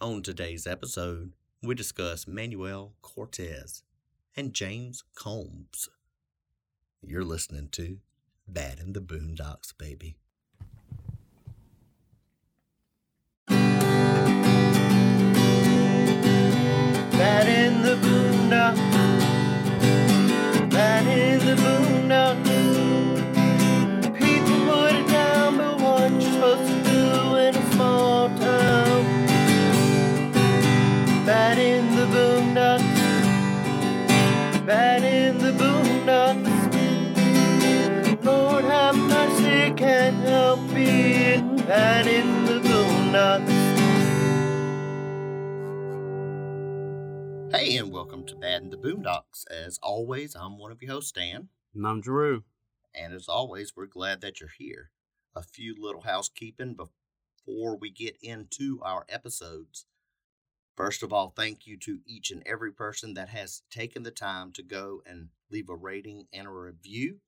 On today's episode, we discuss Manuel Cortez and James Combs. You're listening to Bad in the Boondocks, baby. Being bad in the Boondocks. Hey, and welcome to Bad in the Boondocks. As always, I'm one of your hosts, Dan. And I'm Drew. And as always, we're glad that you're here. A few little housekeeping before we get into our episodes. First of all, thank you to each and every person that has taken the time to go and leave a rating and a review.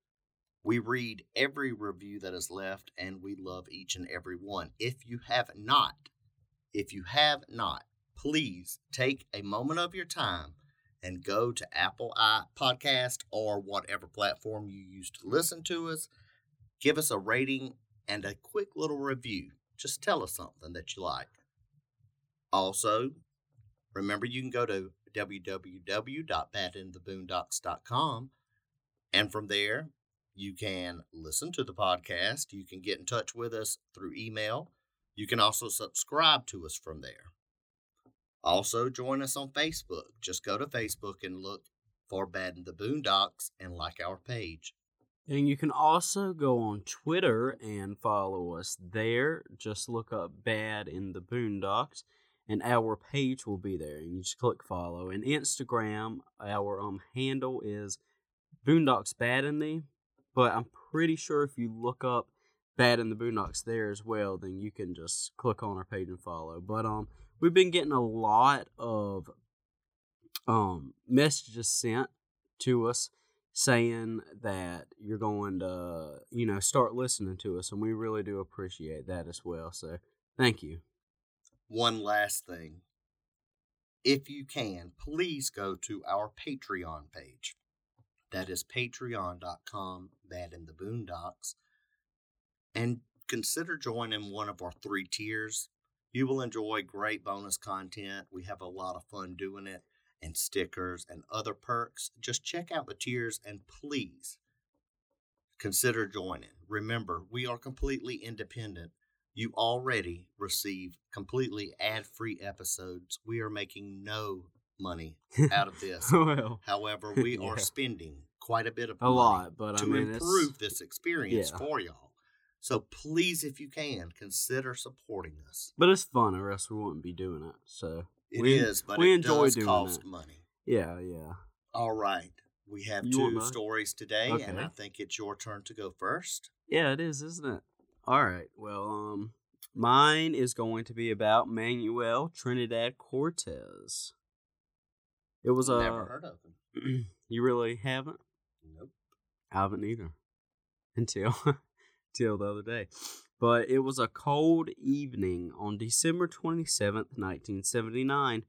We read every review that is left and we love each and every one. If you have not, if you have not, please take a moment of your time and go to Apple i Podcast or whatever platform you use to listen to us. Give us a rating and a quick little review. Just tell us something that you like. Also, remember you can go to www.badintheboondocks.com and from there you can listen to the podcast. You can get in touch with us through email. You can also subscribe to us from there. Also, join us on Facebook. Just go to Facebook and look for Bad in the Boondocks and like our page. And you can also go on Twitter and follow us there. Just look up Bad in the Boondocks and our page will be there. And you just click follow. And Instagram, our um handle is Boondocks Bad in the. But I'm pretty sure if you look up Bad in the Boondocks there as well, then you can just click on our page and follow. But um we've been getting a lot of um messages sent to us saying that you're going to you know start listening to us and we really do appreciate that as well so thank you One last thing. If you can, please go to our Patreon page. That is patreon.com, Bad in the Boondocks. And consider joining one of our three tiers. You will enjoy great bonus content. We have a lot of fun doing it, and stickers and other perks. Just check out the tiers and please consider joining. Remember, we are completely independent. You already receive completely ad free episodes. We are making no money out of this. well However, we are spending quite a bit of a money lot but to i mean improve it's, this experience yeah. for y'all. So please, if you can, consider supporting us. but it's fun or else we wouldn't be doing it so It We- is, but we it enjoy does doing cost that. money. yeah yeah All right. We have You two stories today, and I think it's your turn to go first. Yeah, it is, isn't it? All right. Well, um, mine is going to be about Manuel Trinidad Cortez. It was a. Never uh, heard of him. you really haven't? Nope. I haven't either. Until until the other day. But it was a cold evening on December 27th, 1979.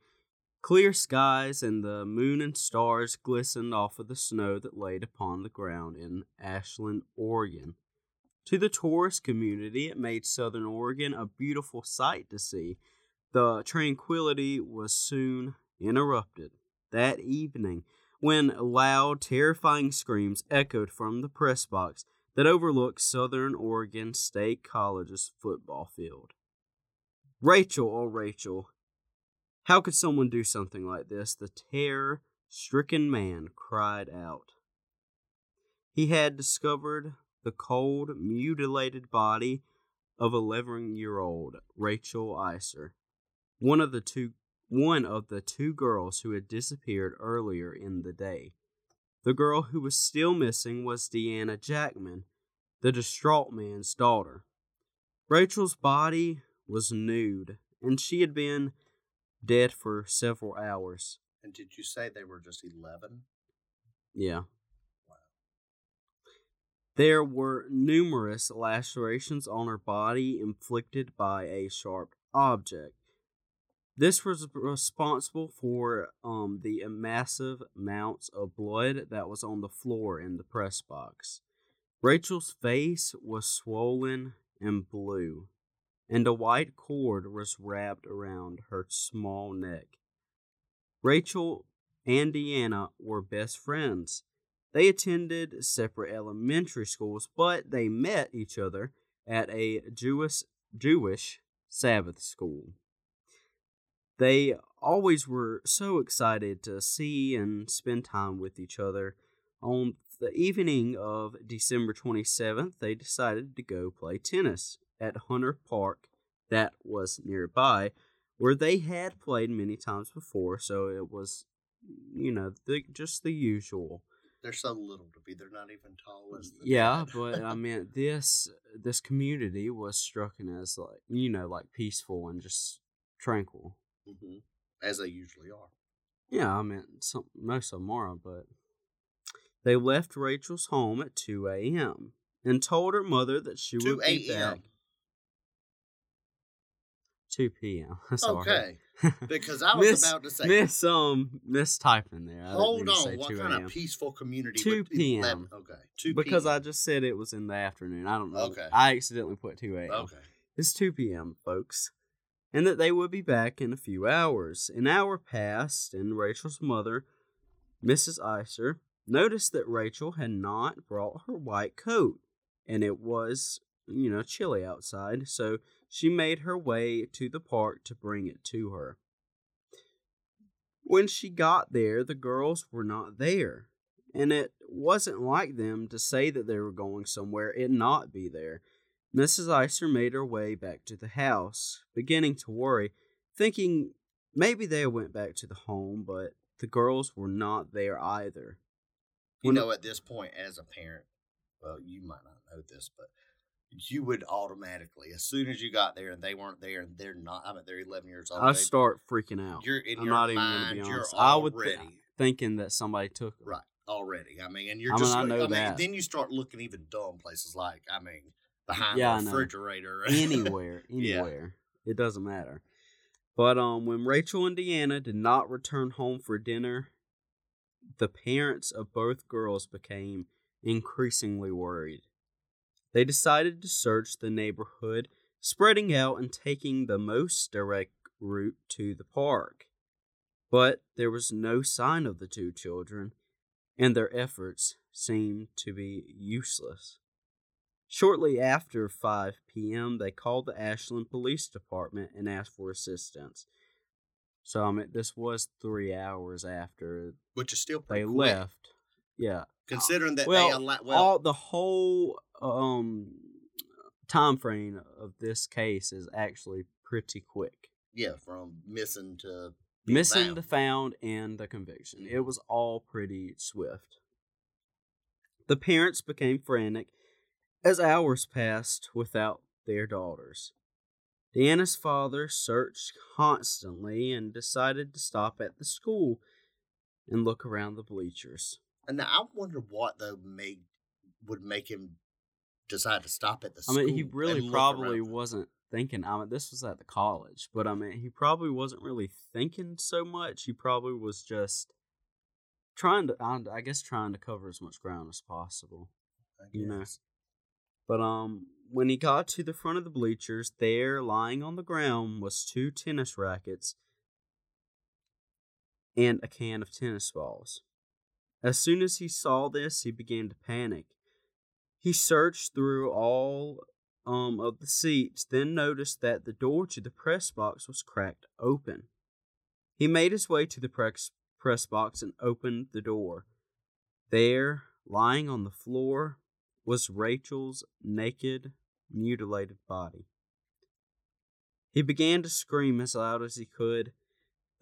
Clear skies and the moon and stars glistened off of the snow that laid upon the ground in Ashland, Oregon. To the tourist community, it made Southern Oregon a beautiful sight to see. The tranquility was soon interrupted. That evening, when loud, terrifying screams echoed from the press box that overlooked Southern Oregon State College's football field. Rachel, oh Rachel, how could someone do something like this? The terror stricken man cried out. He had discovered the cold, mutilated body of 11 year old Rachel Iser, one of the two one of the two girls who had disappeared earlier in the day. The girl who was still missing was Deanna Jackman, the distraught man's daughter. Rachel's body was nude, and she had been dead for several hours. And did you say they were just 11? Yeah. There were numerous lacerations on her body inflicted by a sharp object. This was responsible for um, the massive amounts of blood that was on the floor in the press box. Rachel's face was swollen and blue, and a white cord was wrapped around her small neck. Rachel and Deanna were best friends. They attended separate elementary schools, but they met each other at a Jewish Jewish Sabbath school. They always were so excited to see and spend time with each other. On the evening of December 27th, they decided to go play tennis at Hunter Park, that was nearby, where they had played many times before, so it was, you know, the, just the usual. They're so little to be. They're not even tall as. Yeah, but I mean, this this community was struck as like you know, like peaceful and just tranquil. Hmm as they usually are. Yeah, I mean, some most of them are, but they left Rachel's home at two a.m. and told her mother that she would be back a.m. two p.m. Sorry. Okay, because I was Miss- about to say. Miss um mistyping there. I hold mean to say on, what 2 kind of peaceful community? 2 p.m.. 11 Okay, two because I just said it was in the afternoon. I don't know. Okay. I accidentally put two a.m. Okay. It's 2 p.m., folks, and that they would be back in a few hours. An hour passed, and Rachel's mother, Mrs. Iser, noticed that Rachel had not brought her white coat, and it was, you know, chilly outside, so she made her way to the park to bring it to her. When she got there, the girls were not there, and it wasn't like them to say that they were going somewhere and not be there. Mrs. Iser made her way back to the house, beginning to worry, thinking maybe they went back to the home, but the girls were not there either. You When- know, at this point, as a parent, well, you might not know this, but you would automatically, as soon as you got there and they weren't there and they're not, I mean, they're 11 years old. I start freaking out, You're in I'm your not even mind, gonna be honest. I would th- thinking that somebody took her. right already. I mean, and you're I mean, just. I know I mean, that. then you start looking even dumb places like, I mean, behind Yeah, the refrigerator. anywhere, Yeah. anywhere. It doesn't matter. But um, when Rachel and Deanna did not return home for dinner, the parents of both girls became increasingly worried. They decided to search the neighborhood, spreading out and taking the most direct route to the park. But there was no sign of the two children, and their efforts seemed to be useless. Shortly after 5 p.m., they called the Ashland Police Department and asked for assistance. So, I mean, this was three hours after which is still they pretty quick, left. Yeah. considering that well, they allow. Well, all the whole um time frame of this case is actually pretty quick. yeah, from missing to Missing found. the found and the conviction. It was all pretty swift. The parents became frantic as hours passed without their daughters. Deanna's father searched constantly and decided to stop at the school and look around the bleachers. And now I wonder what though made would make him decide to stop at the I mean, he really probably wasn't thinking. I mean, this was at the college, but I mean, he probably wasn't really thinking so much. He probably was just trying to, I guess, trying to cover as much ground as possible. I you know. But um, when he got to the front of the bleachers, there, lying on the ground, was two tennis rackets and a can of tennis balls. As soon as he saw this, he began to panic. He searched through all um of the seats, then noticed that the door to the press box was cracked open. He made his way to the press press box and opened the door. There, lying on the floor, was Rachel's naked, mutilated body. He began to scream as loud as he could.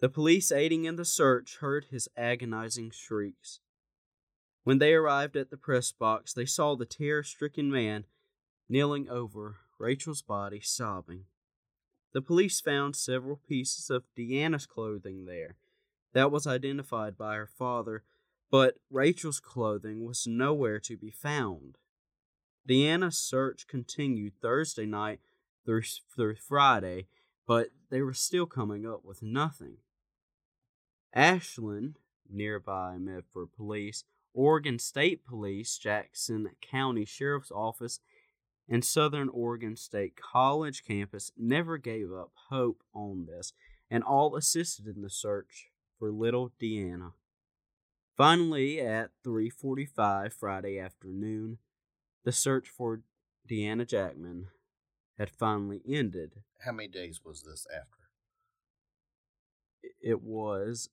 The police aiding in the search heard his agonizing shrieks. When they arrived at the press box, they saw the terror stricken man kneeling over Rachel's body, sobbing. The police found several pieces of Deanna's clothing there. That was identified by her father, but Rachel's clothing was nowhere to be found. Deanna's search continued Thursday night through, through Friday, but they were still coming up with nothing. Ashland, nearby Medford Police, Oregon State Police, Jackson County Sheriff's Office, and Southern Oregon State College campus never gave up hope on this, and all assisted in the search for little Deanna. Finally, at 3:45 Friday afternoon, the search for Deanna Jackman had finally ended. How many days was this after? It was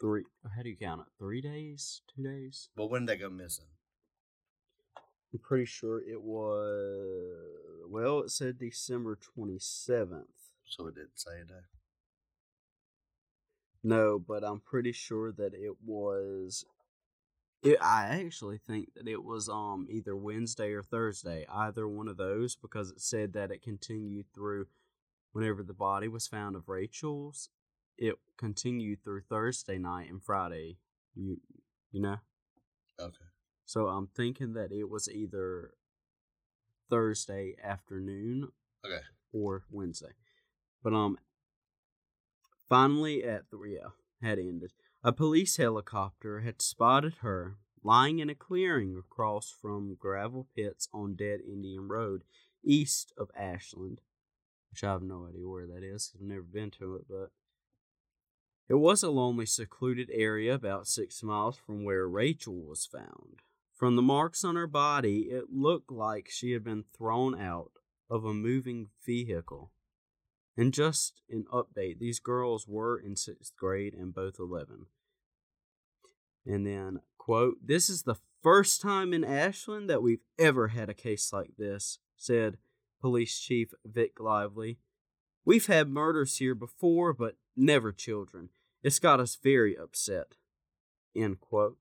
three. How do you count it? Three days? Two days? But when did they go missing? I'm pretty sure it was. Well, it said December 27th. So it didn't say a day. No, but I'm pretty sure that it was. It, I actually think that it was um either Wednesday or Thursday, either one of those, because it said that it continued through whenever the body was found of Rachel's. It continued through Thursday night and Friday. You you know. Okay. So I'm thinking that it was either Thursday afternoon Okay. or Wednesday. But um finally at the yeah, had ended. A police helicopter had spotted her lying in a clearing across from gravel pits on Dead Indian Road, east of Ashland. Which I have no idea where that is. I've never been to it, but it was a lonely, secluded area about six miles from where Rachel was found. From the marks on her body, it looked like she had been thrown out of a moving vehicle. And just an update these girls were in sixth grade and both 11. And then, quote, This is the first time in Ashland that we've ever had a case like this, said Police Chief Vic Lively. We've had murders here before, but never children. It's got us very upset. End quote.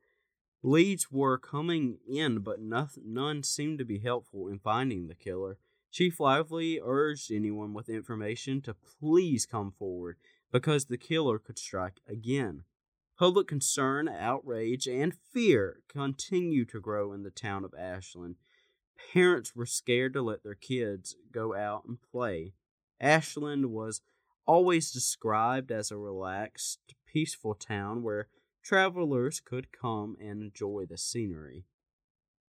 Leads were coming in, but none seemed to be helpful in finding the killer. Chief Lively urged anyone with information to please come forward because the killer could strike again. Public concern, outrage, and fear continued to grow in the town of Ashland. Parents were scared to let their kids go out and play. Ashland was always described as a relaxed, peaceful town where travelers could come and enjoy the scenery.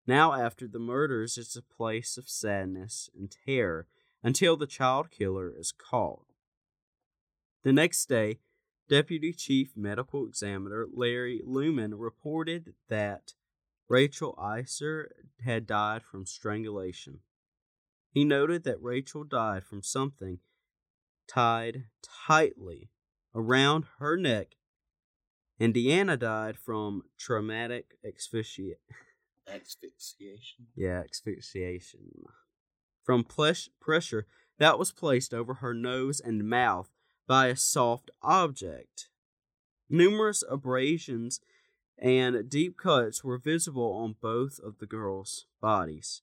Now, after the murders, it's a place of sadness and terror until the child killer is caught. The next day, Deputy Chief Medical Examiner Larry Lewman reported that Rachel Iser had died from strangulation. He noted that Rachel died from something tied tightly around her neck, and Deanna died from traumatic asphyxiation. Asphyxiation. Yeah, asphyxiation. From plesh- pressure that was placed over her nose and mouth by a soft object. Numerous abrasions and deep cuts were visible on both of the girls' bodies,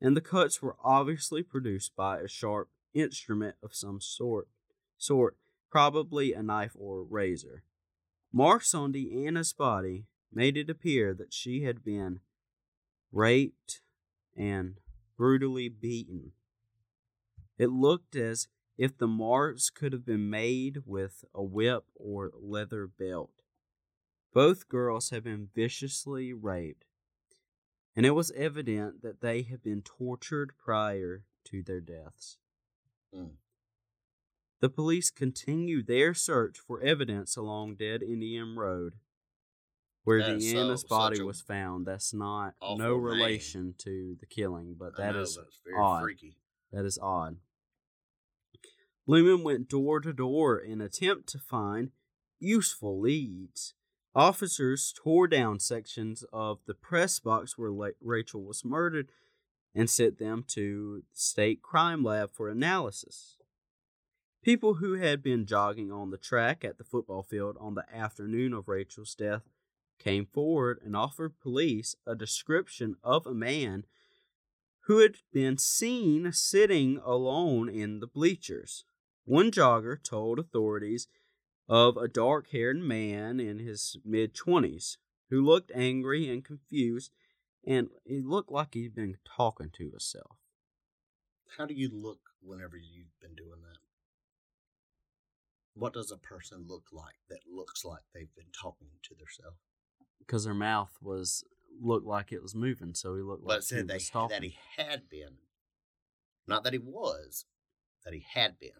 and the cuts were obviously produced by a sharp instrument of some sort, sort, probably a knife or razor. Marks on Deanna's body made it appear that she had been raped and brutally beaten. It looked as if the marks could have been made with a whip or leather belt. Both girls had been viciously raped, and it was evident that they had been tortured prior to their deaths. Mm. The police continued their search for evidence along Dead Indian Road, where That is so- Deanna's body was found. That's not no name. relation to the killing, but that know, is but odd. freaky. that is odd. Lewman went door to door in attempt to find useful leads. Officers tore down sections of the press box where La- Rachel was murdered and sent them to the state crime lab for analysis. People who had been jogging on the track at the football field on the afternoon of Rachel's death came forward and offered police a description of a man who had been seen sitting alone in the bleachers. One jogger told authorities of a dark haired man in his mid 20s who looked angry and confused, and he looked like he'd been talking to himself. How do you look whenever you've been doing that? What does a person look like that looks like they've been talking to themselves? Because her mouth was looked like it was moving, so he looked But like said he they, was talking. that he had been. Not that he was, that he had been.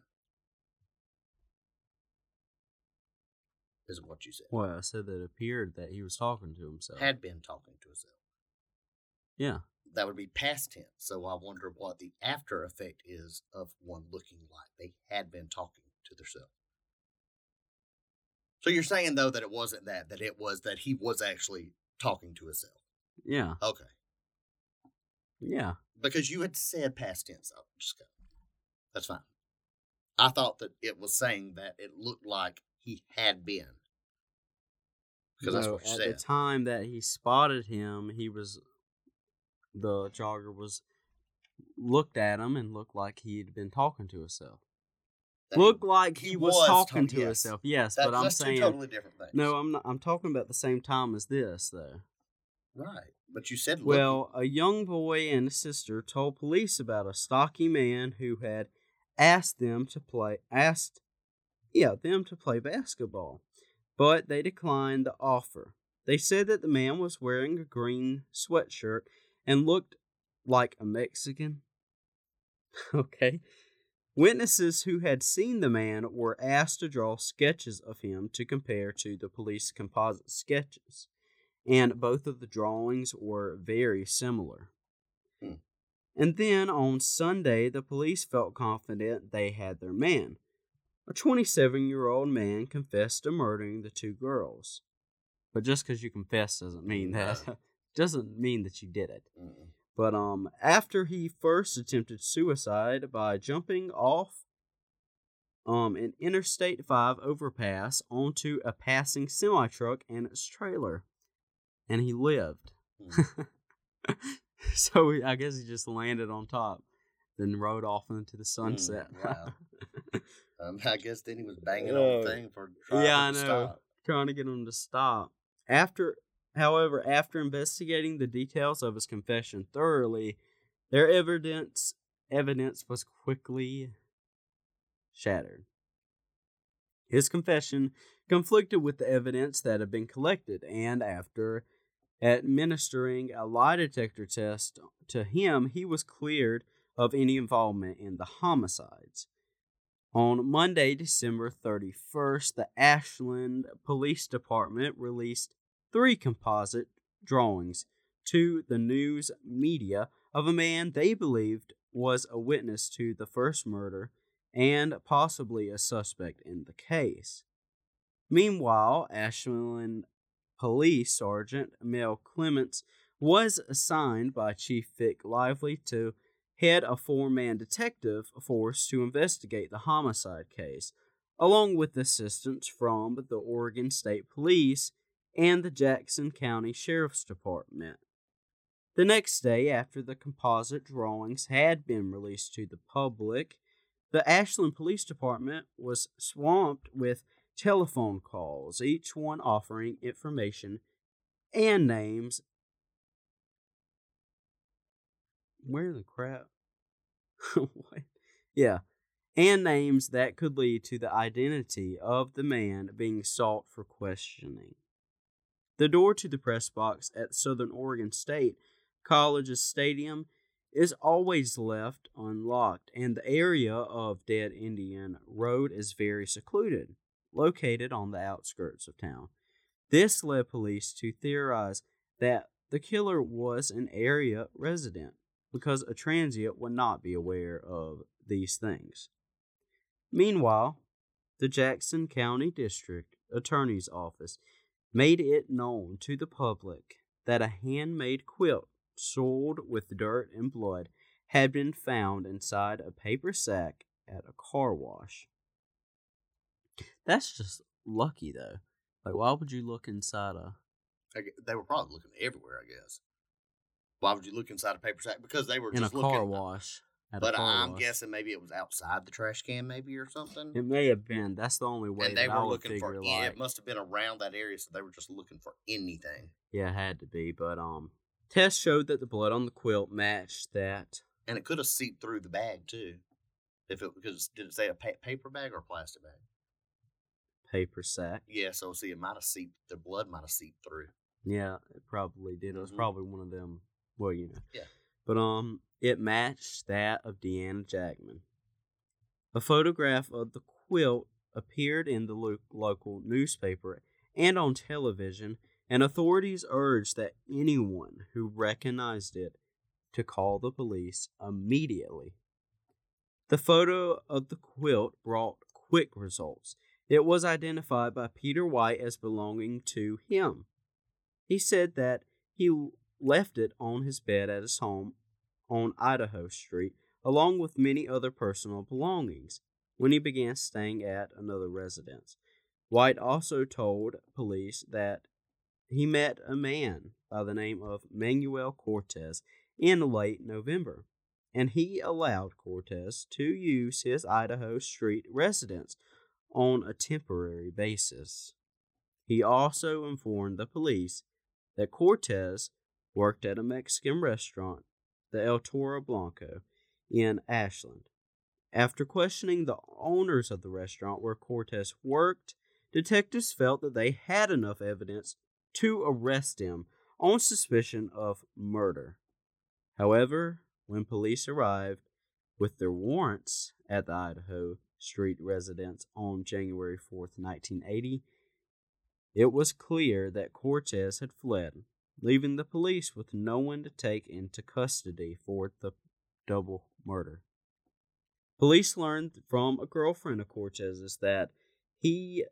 Is what you said. Well, I said that it appeared that he was talking to himself. Had been talking to himself. yeah, That would be past tense. So I wonder what the after effect is of one looking like they had been talking to themselves. So you're saying though that it wasn't that, that it was that he was actually talking to himself. yeah, Okay. yeah. because you had said past tense. I'll just go. That's fine. I thought that it was saying that it looked like he had been. Because that's what you at said. the time that he spotted him, he was the jogger was looked at him and looked like he had been talking to himself. That Looked like he he, was, was talking talk- to yes. himself. Yes, that- but I'm saying totally different things. no. I'm not. I'm talking about the same time as this though. right. But you said looking. Well, a young boy and a sister told police about a stocky man who had asked them to play asked yeah, them to play basketball, but they declined the offer. They said that the man was wearing a green sweatshirt and looked like a Mexican. okay. Witnesses who had seen the man were asked to draw sketches of him to compare to the police composite sketches and both of the drawings were very similar. Hmm. And then on Sunday, the police felt confident they had their man. A 27 year old man confessed to murdering the two girls. But just because you confess doesn't mean that No. doesn't mean that you did it. Mm-mm. But um, after he first attempted suicide by jumping off um an Interstate 5 overpass onto a passing semi truck and its trailer, and he lived. Mm. so he- I guess he just landed on top, then rode off into the sunset. wow. um, I guess then he was banging Oh. on the thing for trying Yeah, I to know. stop. trying to get him to stop. After, however, after investigating the details of his confession thoroughly, their evidence evidence was quickly shattered. His confession conflicted with the evidence that had been collected, and after administering a lie detector test to him, he was cleared of any involvement in the homicides. On Monday, December 31st, the Ashland Police Department released three composite drawings to the news media of a man they believed was a witness to the first murder and possibly a suspect in the case. Meanwhile, Ashland Police Sergeant Mel Clements was assigned by Chief Vic Lively to head a four man detective force to investigate the homicide case, along with assistance from the Oregon State Police and the Jackson County Sheriff's Department. The next day, after the composite drawings had been released to the public, the Ashland Police Department was swamped with telephone calls, each one offering information and names. Where the crap? what? Yeah. And names that could lead to the identity of the man being sought for questioning. The door to the press box at Southern Oregon State College's stadium is always left unlocked, and the area of Dead Indian Road is very secluded, located on the outskirts of town. This led police to theorize that the killer was an area resident because a transient would not be aware of these things. Meanwhile, the Jackson County District Attorney's Office made it known to the public that a handmade quilt soiled with dirt and blood had been found inside a paper sack at a car wash. That's just lucky, though. Like, why would you look inside a. They were probably looking everywhere, I guess. Why would you look inside a paper sack? Because they were in a car looking. Uh, wash? But I'm guessing maybe it was outside the trash can, maybe or something. It may have been. That's the only way and they were looking for. figure. yeah, it must have been around that area, so they were just looking for anything. yeah, it had to be. But um, tests showed that the blood on the quilt matched that And it could have seeped through the bag too. If it because did it say a pa- paper bag or a plastic bag? Paper sack. Yeah, so see, it might have seeped. The blood might have seeped through. Yeah, it probably did. It was Mhm. probably one of them. Well, you know. Yeah. But um, it matched that of Deanna Jackman. A photograph of the quilt appeared in the lo- local newspaper and on television, and authorities urged that anyone who recognized it to call the police immediately. The photo of the quilt brought quick results. It was identified by Peter White as belonging to him. He said that he left it on his bed at his home on Idaho Street, along with many other personal belongings, when he began staying at another residence. White also told police that he met a man by the name of Manuel Cortez in late November, and he allowed Cortez to use his Idaho Street residence on a temporary basis. He also informed the police that Cortez worked at a Mexican restaurant, the El Toro Blanco, in Ashland. After questioning the owners of the restaurant where Cortez worked, detectives felt that they had enough evidence to arrest him on suspicion of murder. However, when police arrived with their warrants at the Idaho Street residence on January 4th, 1980, it was clear that Cortez had fled, leaving the police with no one to take into custody for the double murder. Police learned from a girlfriend of Cortez's that he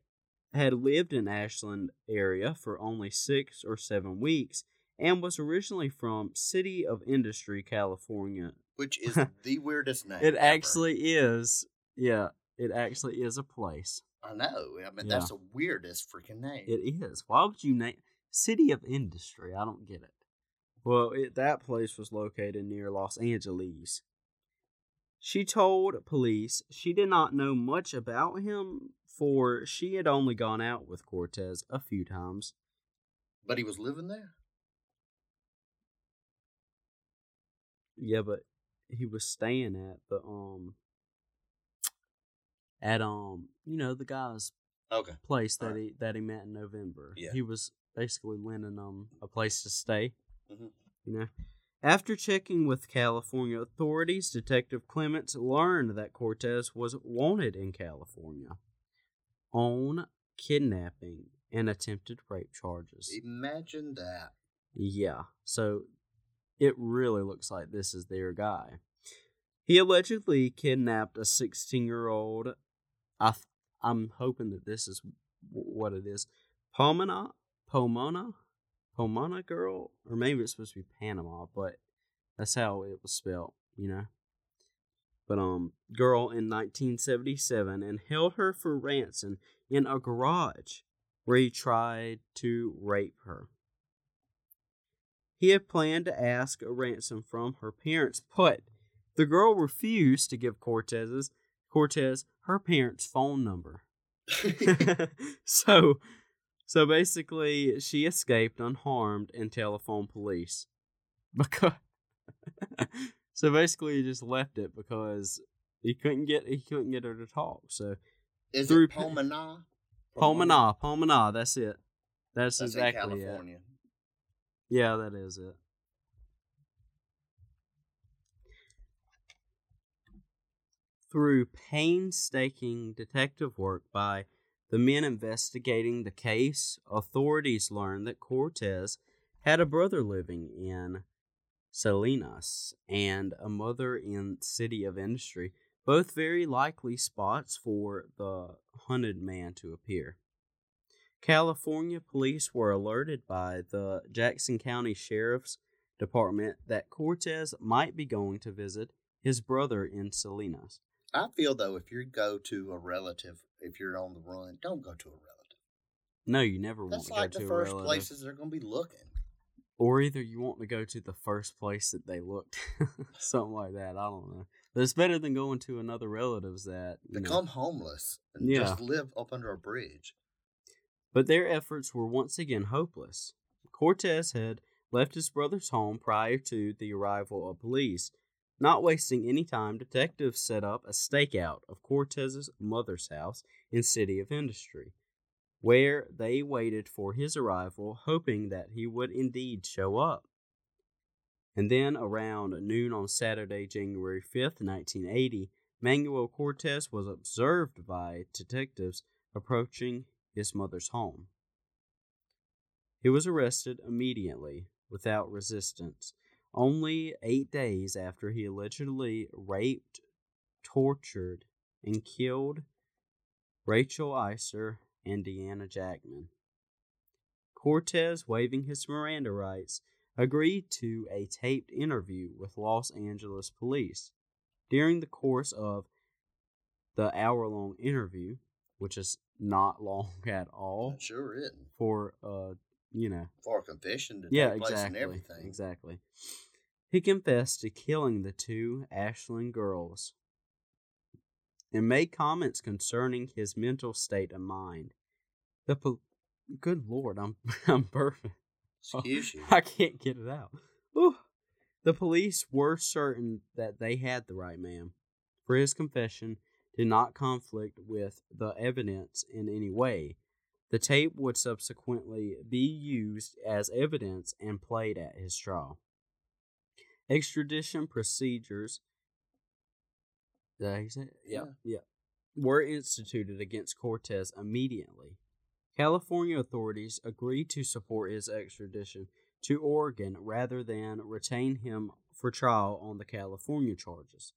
had lived in Ashland area for only six or seven weeks and was originally from City of Industry, California. Which is the weirdest name. It ever. actually is, yeah, it actually is a place. I know. I mean, Yeah. that's the weirdest freaking name. It is. Why would you name City of Industry? I don't get it. Well, it, that place was located near Los Angeles. She told police she did not know much about him, for she had only gone out with Cortez a few times. but he was living there. Yeah, but he was staying at the um at um you know the guy's Okay. place that Alright. he that he met in November. Yeah. He was basically lending them a place to stay. Mhm. You know. After checking with California authorities, Detective Clements learned that Cortez was wanted in California on kidnapping and attempted rape charges. Imagine that. Yeah. So it really looks like this is their guy. He allegedly kidnapped a 16 year old. I I'm hoping that this is w- what it is. Pomona? Pomona? Pomona girl? Or maybe it's supposed to be Panama, but that's how it was spelled, you know? But, um, girl in 1977 and held her for ransom in a garage where he tried to rape her. He had planned to ask a ransom from her parents, but the girl refused to give Cortez's Cortez her parents' phone number. so so basically she escaped unharmed and telephoned police. Because so basically he just left it because he couldn't get he couldn't get her to talk. So Is Through it pa- Pomona? Pomona, Pomona, that's it. That's, That's exactly in it. Yeah, that is it. Through painstaking detective work by the men investigating the case, authorities learned that Cortez had a brother living in Salinas and a mother in City of Industry, both very likely spots for the hunted man to appear. California police were alerted by the Jackson County Sheriff's Department that Cortez might be going to visit his brother in Salinas. I feel though, if you go to a relative, if you're on the run, don't go to a relative. No, you never want That's to like go the to a relative. That's like the first places they're going to be looking. Or either you want to go to the first place that they looked, something like that. I don't know. But it's better than going to another relative's that you know, Become homeless and Yeah. just live up under a bridge. But their efforts were once again hopeless. Cortez had left his brother's home prior to the arrival of police, Not wasting any time, detectives set up a stakeout of Cortez's mother's house in City of Industry, where they waited for his arrival, hoping that he would indeed show up. And then, around noon on Saturday, January 5th, 1980, Manuel Cortez was observed by detectives approaching his mother's home. He was arrested immediately, without resistance, only eight days after he allegedly raped, tortured, and killed Rachel Iser and Deanna Jackman. Cortez, waiving his Miranda rights, agreed to a taped interview with Los Angeles police. During the course of the hour long interview, which is not long at all Sure isn't. for uh you know For a confession to yeah take place exactly and everything. exactly he confessed to killing the two ashland girls and made comments concerning his mental state of mind the pol- good lord i'm i'm perfect oh, Excuse you. I can't get it out. Ooh. The police were certain that they had the right man, for his confession did not conflict with the evidence in any way. The tape would subsequently be used as evidence and played at his trial. Extradition procedures did it? Yeah, yeah. Were instituted against Cortez immediately. California authorities agreed to support his extradition to Oregon rather than retain him for trial on the California charges.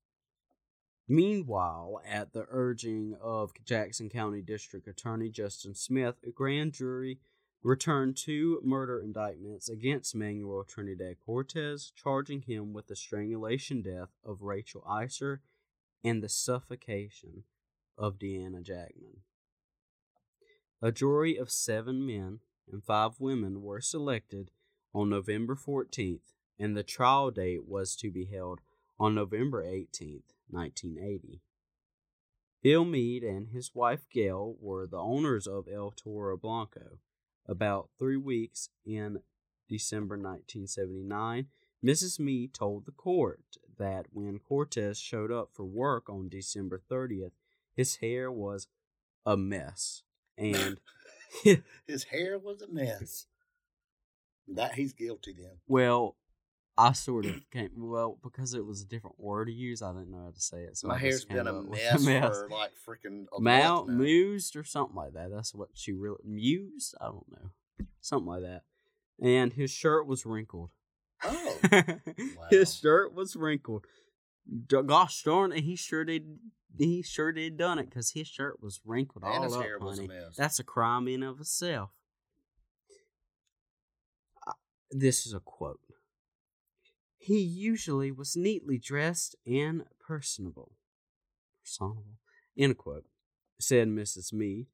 Meanwhile, at the urging of Jackson County District Attorney Justin Smith, a grand jury returned two murder indictments against Manuel Trinidad Cortez, charging him with the strangulation death of Rachel Iser and the suffocation of Deanna Jackman. A jury of seven men and five women were selected on November 14th, and the trial date was to be held on November 18th, 1980. Bill Meade and his wife Gail were the owners of El Toro Blanco. About three weeks in December 1979, Mrs. Meade told the court that when Cortez showed up for work on December 30th, his hair was a mess. And His hair was a mess. That he's guilty then. well, I sort of came well because it was a different word to use. I didn't know how to say it. So My I hair's been a up with mess, for like freaking a Mount mused or something like that. That's what she really mused. I don't know, something like that. And his shirt was wrinkled. Oh, wow. His shirt was wrinkled. D- Gosh darn it, he sure did. He sure did done it because his shirt was wrinkled and all his up, hair was a honey. mess. That's a crime in of itself. Uh, This is a quote. He usually was neatly dressed and personable. Personable. End quote. Said Mrs. Meade.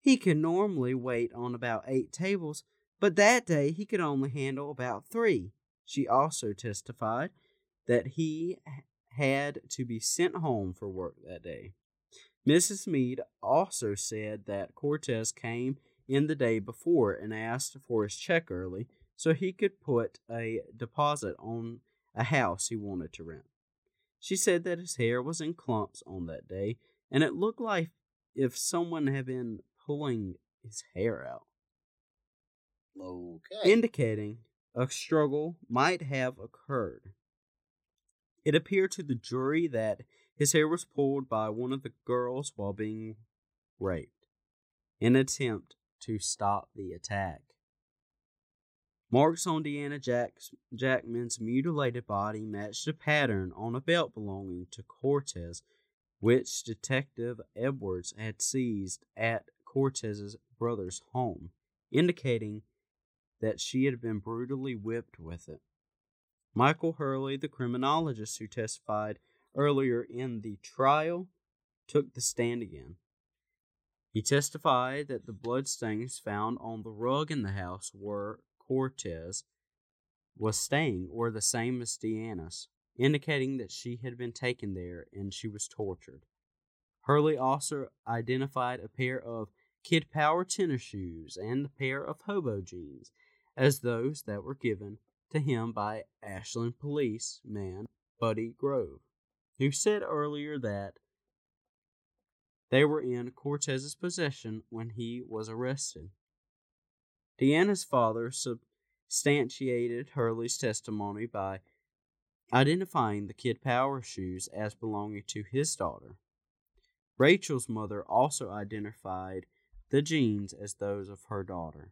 He can normally wait on about eight tables, but that day he could only handle about three. She also testified that he had to be sent home for work that day. Mrs. Meade also said that Cortez came in the day before and asked for his check early so he could put a deposit on a house he wanted to rent. She said that his hair was in clumps on that day, and it looked like if someone had been pulling his hair out, okay. indicating a struggle might have occurred. It appeared to the jury that his hair was pulled by one of the girls while being raped, in an attempt to stop the attack. Marks on Deanna Jack's, Jackman's mutilated body matched a pattern on a belt belonging to Cortez, which Detective Edwards had seized at Cortez's brother's home, indicating that she had been brutally whipped with it. Michael Hurley, the criminologist who testified earlier in the trial, took the stand again. He testified that the bloodstains found on the rug in the house were Cortez was staying were the same as Deanna's, indicating that she had been taken there and she was tortured. Hurley also identified a pair of Kid Power tennis shoes and a pair of hobo jeans as those that were given to him by Ashland police man Buddy Grove, who said earlier that they were in Cortez's possession when he was arrested. Deanna's father substantiated Hurley's testimony by identifying the Kid Power shoes as belonging to his daughter. Rachel's mother also identified the jeans as those of her daughter.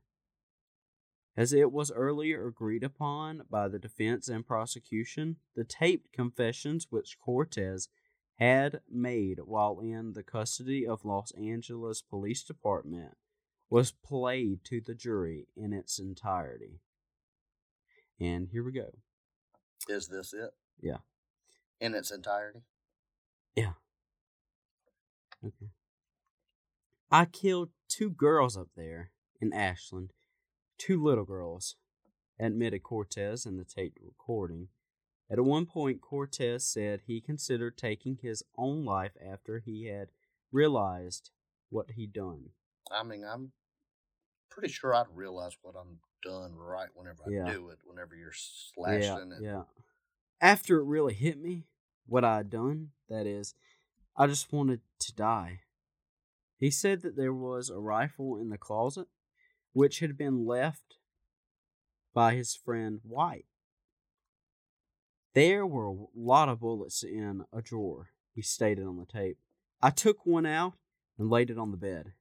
As it was earlier agreed upon by the defense and prosecution, the taped confessions which Cortez had made while in the custody of Los Angeles Police Department was played to the jury in its entirety. And here we go. Is this it? Yeah. In its entirety? Yeah. Okay. I killed two girls up there in Ashland, two little girls, admitted Cortez in the tape recording. At one point, Cortez said he considered taking his own life after he had realized what he'd done. I mean, I'm pretty sure I'd realize what I'm done right whenever I Yeah. do it, whenever you're slashing yeah, it. yeah. After it really hit me, what I'd done, that is, I just wanted to die. He said that there was a rifle in the closet, which had been left by his friend White. There were a lot of bullets in a drawer, he stated on the tape. I took one out and laid it on the bed.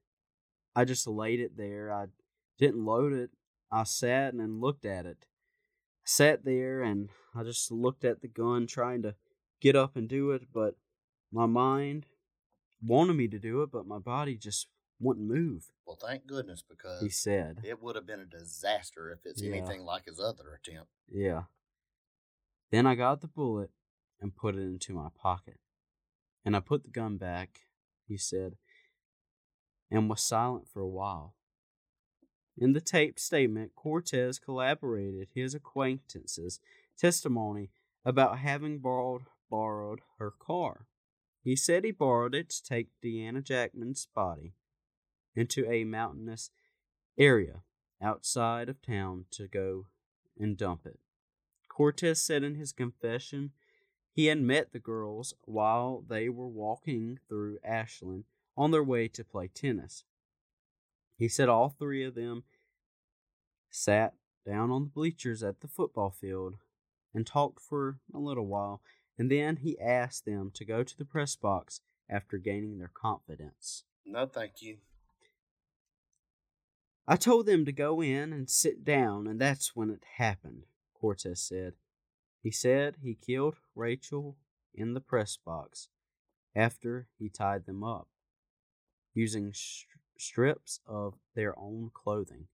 I just laid it there. I didn't load it. I sat and looked at it. sat there and I just looked at the gun trying to get up and do it, but my mind wanted me to do it, but my body just wouldn't move, Well, thank goodness because he said. it would have been a disaster if it's Yeah. anything like his other attempt. Yeah. Then I got the bullet and put it into my pocket. And I put the gun back, he said, and was silent for a while. In the taped statement, Cortez collaborated his acquaintances' testimony about having borrowed, borrowed her car. He said he borrowed it to take Deanna Jackman's body into a mountainous area outside of town to go and dump it. Cortez said in his confession he had met the girls while they were walking through Ashland on their way to play tennis. He said all three of them sat down on the bleachers at the football field and talked for a little while, and then he asked them to go to the press box after gaining their confidence. No, thank you. I told them to go in and sit down, and that's when it happened, Cortez said. He said he killed Rachel in the press box after he tied them up, using sh- strips of their own clothing.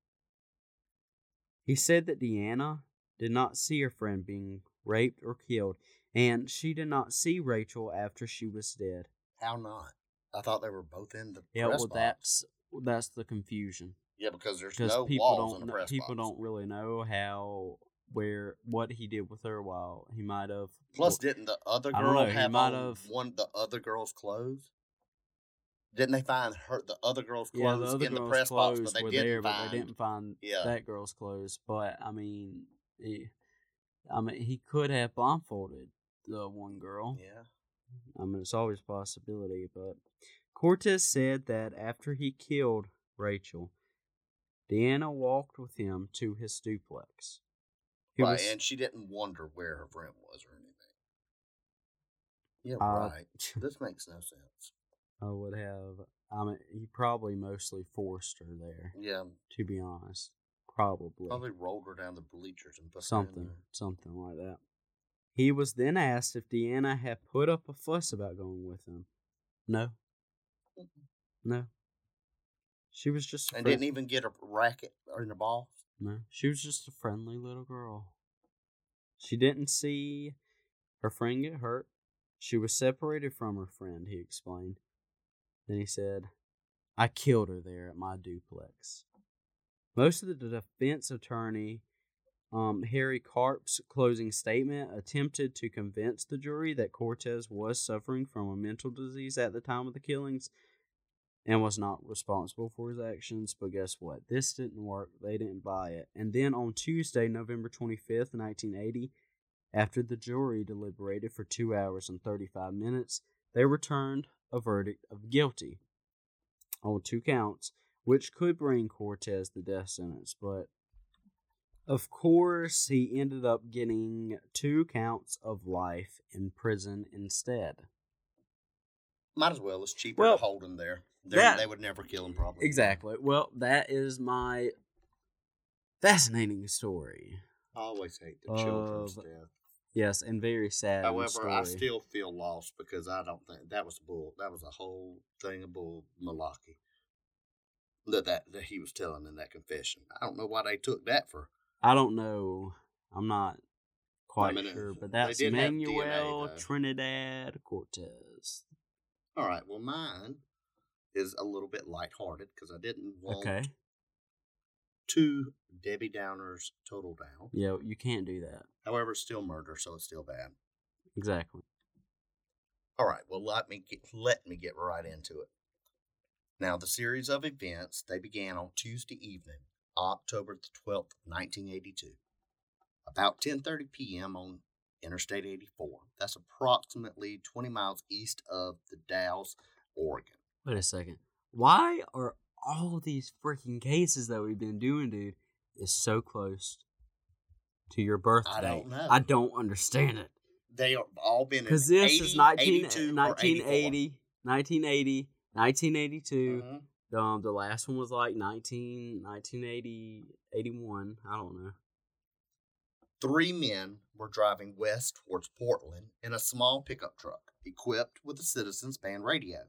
He said that Deanna did not see her friend being raped or killed, and she did not see Rachel after she was dead. How not? I thought they were both in the Yeah, well, box. that's that's the confusion. yeah, because there's because no people walls don't in the press people box. don't really know how where what he did with her while he might have Plus, well, didn't the other girl know, have might have- one the other girl's clothes? Didn't they find her the other girl's clothes yeah the other in the press box, but they were didn't there find? but they didn't find Yeah. that girl's clothes but I mean he, I mean he could have blindfolded the one girl Yeah, I mean it's always a possibility but Cortez said that after he killed Rachel Deanna walked with him to his duplex He right. was- and she didn't wonder where her friend was or anything. Yeah, Uh, right. This makes no sense. I would have. I mean, he probably mostly forced her there. Yeah, To be honest, probably, probably rolled her down the bleachers and put her in something, something like that. He was then asked if Deanna had put up a fuss about going with him. No, no. She was just a and friend- didn't even get a racket or the ball. No, she was just a friendly little girl. She didn't see her friend get hurt. She was separated from her friend, he explained. Then he said, I killed her there at my duplex. Most of the defense attorney, um, Harry Karp's closing statement attempted to convince the jury that Cortez was suffering from a mental disease at the time of the killings and was not responsible for his actions. But guess what? This didn't work. They didn't buy it. And then on Tuesday, November 25th, 1980, After the jury deliberated for two hours and 35 minutes, they returned a verdict of guilty on two counts, which could bring Cortez the death sentence. But of course, he ended up getting two counts of life in prison instead. Might as well. It's cheaper Well, to hold him there. That- they would never kill him, probably. Exactly. Well, that is my fascinating story. I always hate the children's death. Yes, and very sad. However, story. I still feel lost because I don't think that was a bull. That was a whole thing of bull malarkey. That, that that he was telling in that confession. I don't know why they took that for. I don't know. I'm not quite mean, sure, but that's have DNA, Manuel. Trinidad Cortez. All right. Well, mine is a little bit lighthearted because I didn't want Okay. Two Debbie Downers total down. Yeah, you can't do that. However, it's still murder, so it's still bad. Exactly. All right, well let me get let me get right into it. Now, the series of events they began on Tuesday evening, October the twelfth, nineteen eighty-two, about ten thirty p.m. on Interstate eighty-four. That's approximately twenty miles east of the Dalles, Oregon. Wait a second. Why are all these freaking cases that we've been doing, dude, is so close to your birthday? I don't know. I don't understand it. They are all been Because this 80, is 19, 1980, 1980, 1982. 84. Mhm. Um, the last one was like 19, 1980, 81. I don't know. Three men were driving west towards Portland in a small pickup truck equipped with a Citizens Band radio,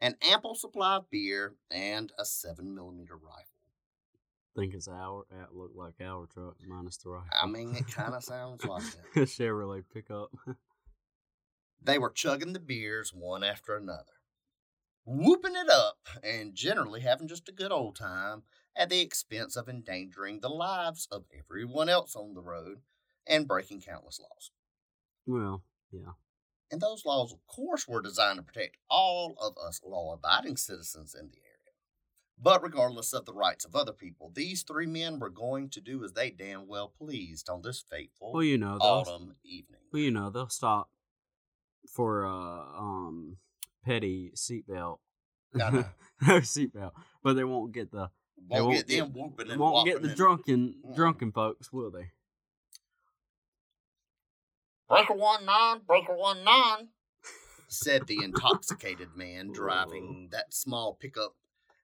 an ample supply of beer, and a 7 millimeter rifle. think it's our, uh, it looked like our truck minus the rifle. I mean, it kind of sounds like that. Chevrolet pickup. They were chugging the beers one after another, whooping it up, and generally having just a good old time at the expense of endangering the lives of everyone else on the road and breaking countless laws. well, yeah. And those laws, of course, were designed to protect all of us law abiding citizens in the area. But regardless of the rights of other people, these three men were going to do as they damn well pleased on this fateful Well, you know, autumn evening. well, you know, they'll stop for uh um petty seatbelt. No seatbelt, but they won't get the they Won't, won't get them whooping and won't get the drunken Mm. drunken folks, will they? Breaker one nine, breaker one nine, said the intoxicated man driving that small pickup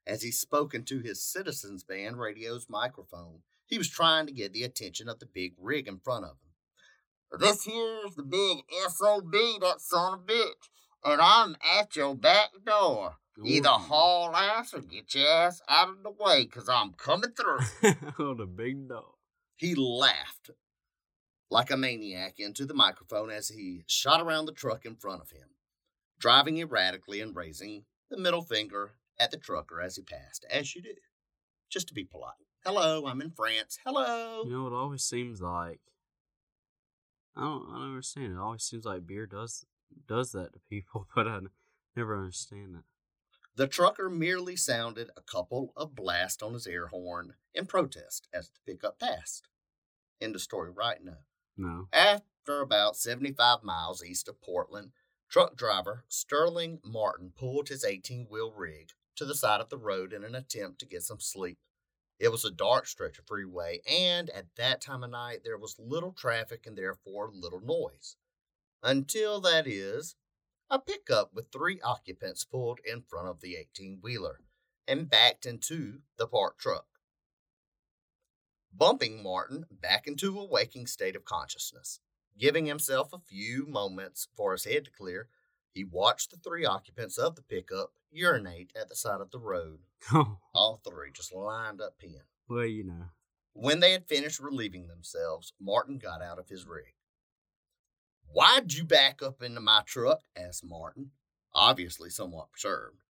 as he spoke into his citizens band radio's microphone. He was trying to get the attention of the big rig in front of him. This here's the big SOB, that son of a bitch, and I'm at your back door. Either haul ass or get your ass out of the way, cause I'm coming through. oh, the big dog. He laughed like a maniac into the microphone as he shot around the truck in front of him, driving erratically and raising the middle finger at the trucker as he passed, as you do, just to be polite. Hello, I'm in France. Hello. You know, it always seems like I don't, I don't understand. It always seems like beer does does that to people, but I never understand it. The trucker merely sounded a couple of blasts on his air horn in protest as the pickup passed. End of story right now. No. After about 75 miles east of Portland, truck driver Sterling Martin pulled his 18 wheel rig to the side of the road in an attempt to get some sleep. It was a dark stretch of freeway, and at that time of night, there was little traffic and therefore little noise. Until that is, a pickup with three occupants pulled in front of the 18 wheeler and backed into the parked truck bumping Martin back into a waking state of consciousness. Giving himself a few moments for his head to clear, he watched the three occupants of the pickup urinate at the side of the road. All three just lined up in. well, you know. When they had finished relieving themselves, Martin got out of his rig. Why'd you back up into my truck? asked Martin, obviously somewhat perturbed.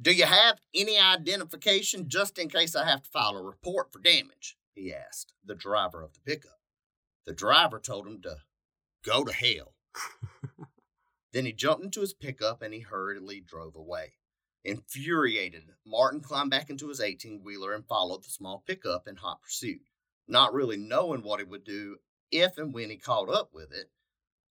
Do you have any identification just in case I have to file a report for damage? he asked the driver of the pickup. The driver told him to go to hell. then he jumped into his pickup and he hurriedly drove away. Infuriated, Martin climbed back into his 18 wheeler and followed the small pickup in hot pursuit, not really knowing what he would do if and when he caught up with it.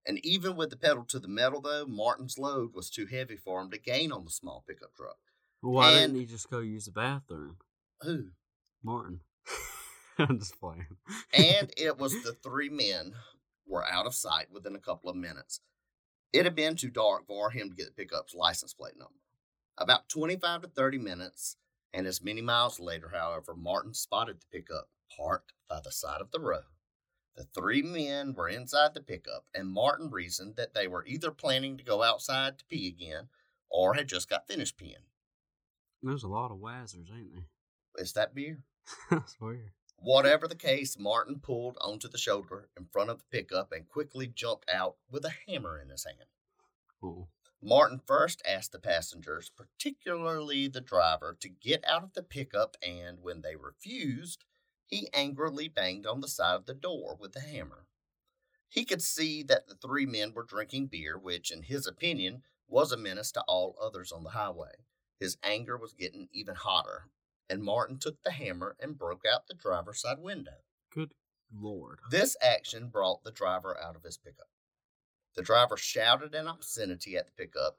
And even with the pedal to the metal, though, Martin's load was too heavy for him to gain on the small pickup truck. Why And- didn't he just go use the bathroom? Who? Martin. I'm just playing. and it was the three men were out of sight within a couple of minutes. It had been too dark for him to get the pickup's license plate number. About 25 to 30 minutes and as many miles later, however, Martin spotted the pickup parked by the side of the road. The three men were inside the pickup, and Martin reasoned that they were either planning to go outside to pee again or had just got finished peeing. There's a lot of wazzers, ain't there? Is that beer? I swear. Whatever the case, Martin pulled onto the shoulder in front of the pickup and quickly jumped out with a hammer in his hand. Oh. Martin first asked the passengers, particularly the driver, to get out of the pickup, and when they refused, he angrily banged on the side of the door with the hammer. He could see that the three men were drinking beer, which, in his opinion, was a menace to all others on the highway. His anger was getting even hotter, and Martin took the hammer and broke out the driver's side window. Good lord. This action brought the driver out of his pickup. The driver shouted an obscenity at the pickup.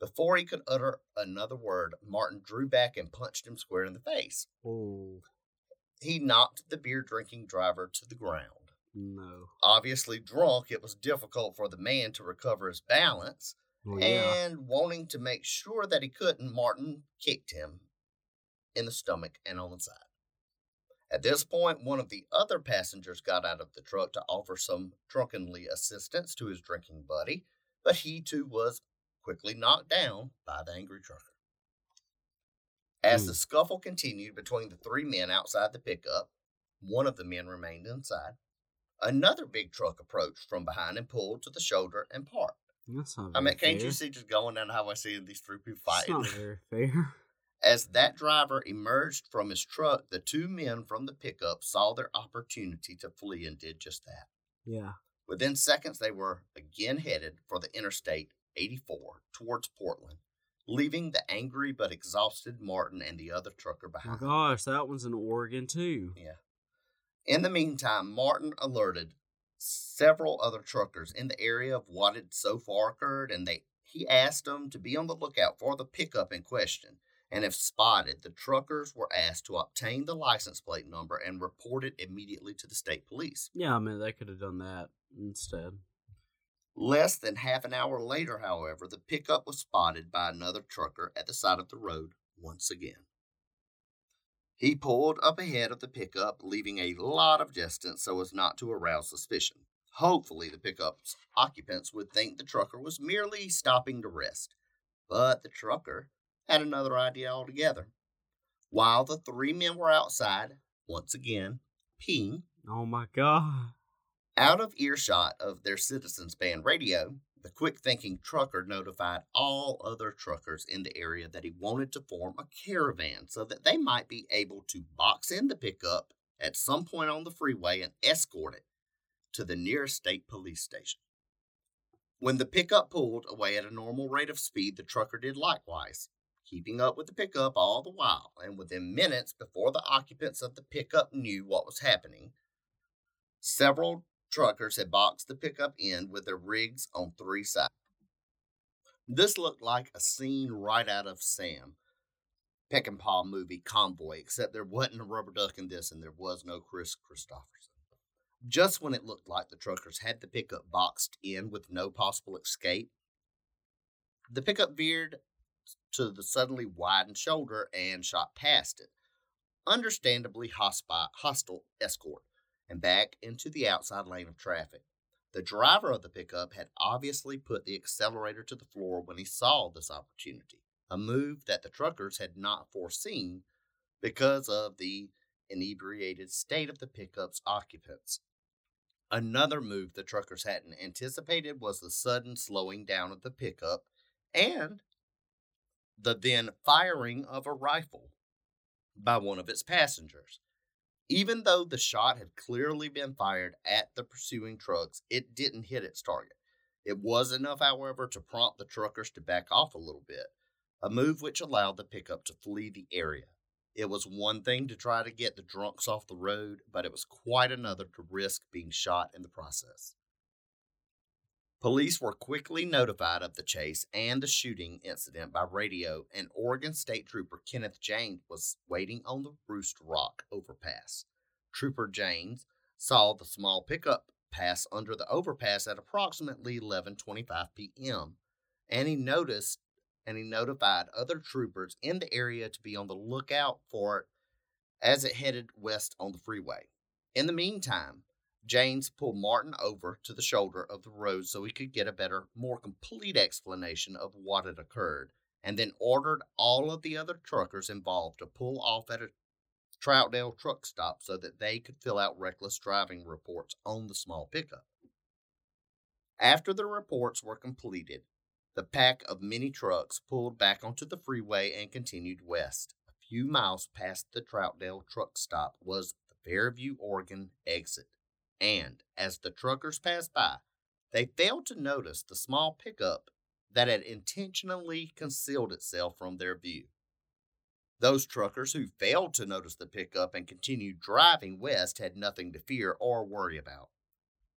Before he could utter another word, Martin drew back and punched him square in the face. Oh, He knocked the beer drinking driver to the ground. no. Obviously drunk, it was difficult for the man to recover his balance, Well, yeah. and wanting to make sure that he couldn't, Martin kicked him in the stomach and on the side. At this point, one of the other passengers got out of the truck to offer some drunkenly assistance to his drinking buddy, but he too was quickly knocked down by the angry trucker. As the scuffle continued between the three men outside the pickup, one of the men remained inside. Another big truck approached from behind and pulled to the shoulder and parked. That's not I mean, can't fair. you see just going down the highway seeing these three people fighting? not very fair. As that driver emerged from his truck, the two men from the pickup saw their opportunity to flee and did just that. Yeah. Within seconds, they were again headed for the Interstate 84 towards Portland, leaving the angry but exhausted Martin and the other trucker Oh my gosh, that one's in Oregon too. Yeah. In the meantime, Martin alerted several other truckers in the area of what had so far occurred, and they he asked them to be on the lookout for the pickup in question. And if spotted, the truckers were asked to obtain the license plate number and report it immediately to the state police. Yeah, I mean they could have done that instead. Less than half an hour later, however, the pickup was spotted by another trucker at the side of the road once again. He pulled up ahead of the pickup, leaving a lot of distance so as not to arouse suspicion. Hopefully, the pickup's occupants would think the trucker was merely stopping to rest. But the trucker had another idea altogether. While the three men were outside, once again, peeing, Oh my god. out of earshot of their citizens band radio, the quick thinking trucker notified all other truckers in the area that he wanted to form a caravan so that they might be able to box in the pickup at some point on the freeway and escort it to the nearest state police station. When the pickup pulled away at a normal rate of speed, the trucker did likewise, keeping up with the pickup all the while, and within minutes before the occupants of the pickup knew what was happening, Several truckers had boxed the pickup in with their rigs on three sides. This looked like a scene right out of Sam Peckinpah movie Convoy, except there wasn't a rubber duck in this and there was no Kris Kristofferson. Just when it looked like the truckers had the pickup boxed in with no possible escape, the pickup veered to the suddenly widened shoulder and shot past it. Understandably hostile, escort and back into the outside lane of traffic. The driver of the pickup had obviously put the accelerator to the floor when he saw this opportunity, a move that the truckers had not foreseen because of the inebriated state of the pickup's occupants. Another move the truckers hadn't anticipated was the sudden slowing down of the pickup and the then firing of a rifle by one of its passengers. Even though the shot had clearly been fired at the pursuing trucks, it didn't hit its target. It was enough, however, to prompt the truckers to back off a little bit, a move which allowed the pickup to flee the area. It was one thing to try to get the drunks off the road, but it was quite another to risk being shot in the process. Police were quickly notified of the chase and the shooting incident by radio, and Oregon State Trooper Kenneth James was waiting on the Roost Rock overpass. Trooper James saw the small pickup pass under the overpass at approximately 11:25 p.m. and he noticed and he notified other troopers in the area to be on the lookout for it as it headed west on the freeway. In the meantime, James pulled Martin over to the shoulder of the road so he could get a better, more complete explanation of what had occurred, and then ordered all of the other truckers involved to pull off at a Troutdale truck stop so that they could fill out reckless driving reports on the small pickup. After the reports were completed, the pack of mini trucks pulled back onto the freeway and continued west. A few miles past the Troutdale truck stop was the Fairview, Oregon exit, and as the truckers passed by, they failed to notice the small pickup that had intentionally concealed itself from their view. Those truckers who failed to notice the pickup and continued driving west had nothing to fear or worry about.